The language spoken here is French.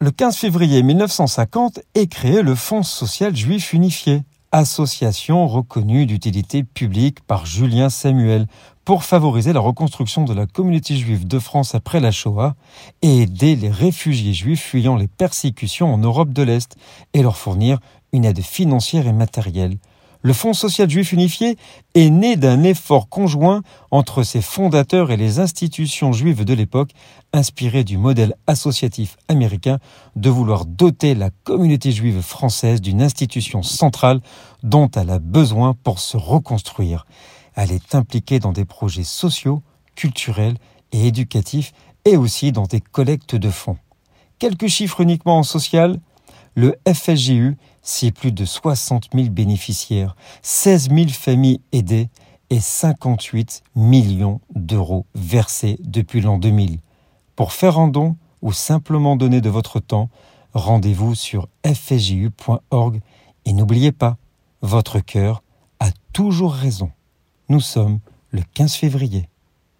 Le 15 février 1950 est créé le Fonds social juif unifié, association reconnue d'utilité publique par Julien Samuel, pour favoriser la reconstruction de la communauté juive de France après la Shoah et aider les réfugiés juifs fuyant les persécutions en Europe de l'Est et leur fournir une aide financière et matérielle le Fonds social juif unifié est né d'un effort conjoint entre ses fondateurs et les institutions juives de l'époque, inspiré du modèle associatif américain de vouloir doter la communauté juive française d'une institution centrale dont elle a besoin pour se reconstruire. Elle est impliquée dans des projets sociaux, culturels et éducatifs et aussi dans des collectes de fonds. Quelques chiffres uniquement en social. Le FSJU c'est plus de 60 000 bénéficiaires, 16 000 familles aidées et 58 millions d'euros versés depuis l'an 2000. Pour faire un don ou simplement donner de votre temps, rendez-vous sur fsju.org et n'oubliez pas, votre cœur a toujours raison. Nous sommes le 15 février.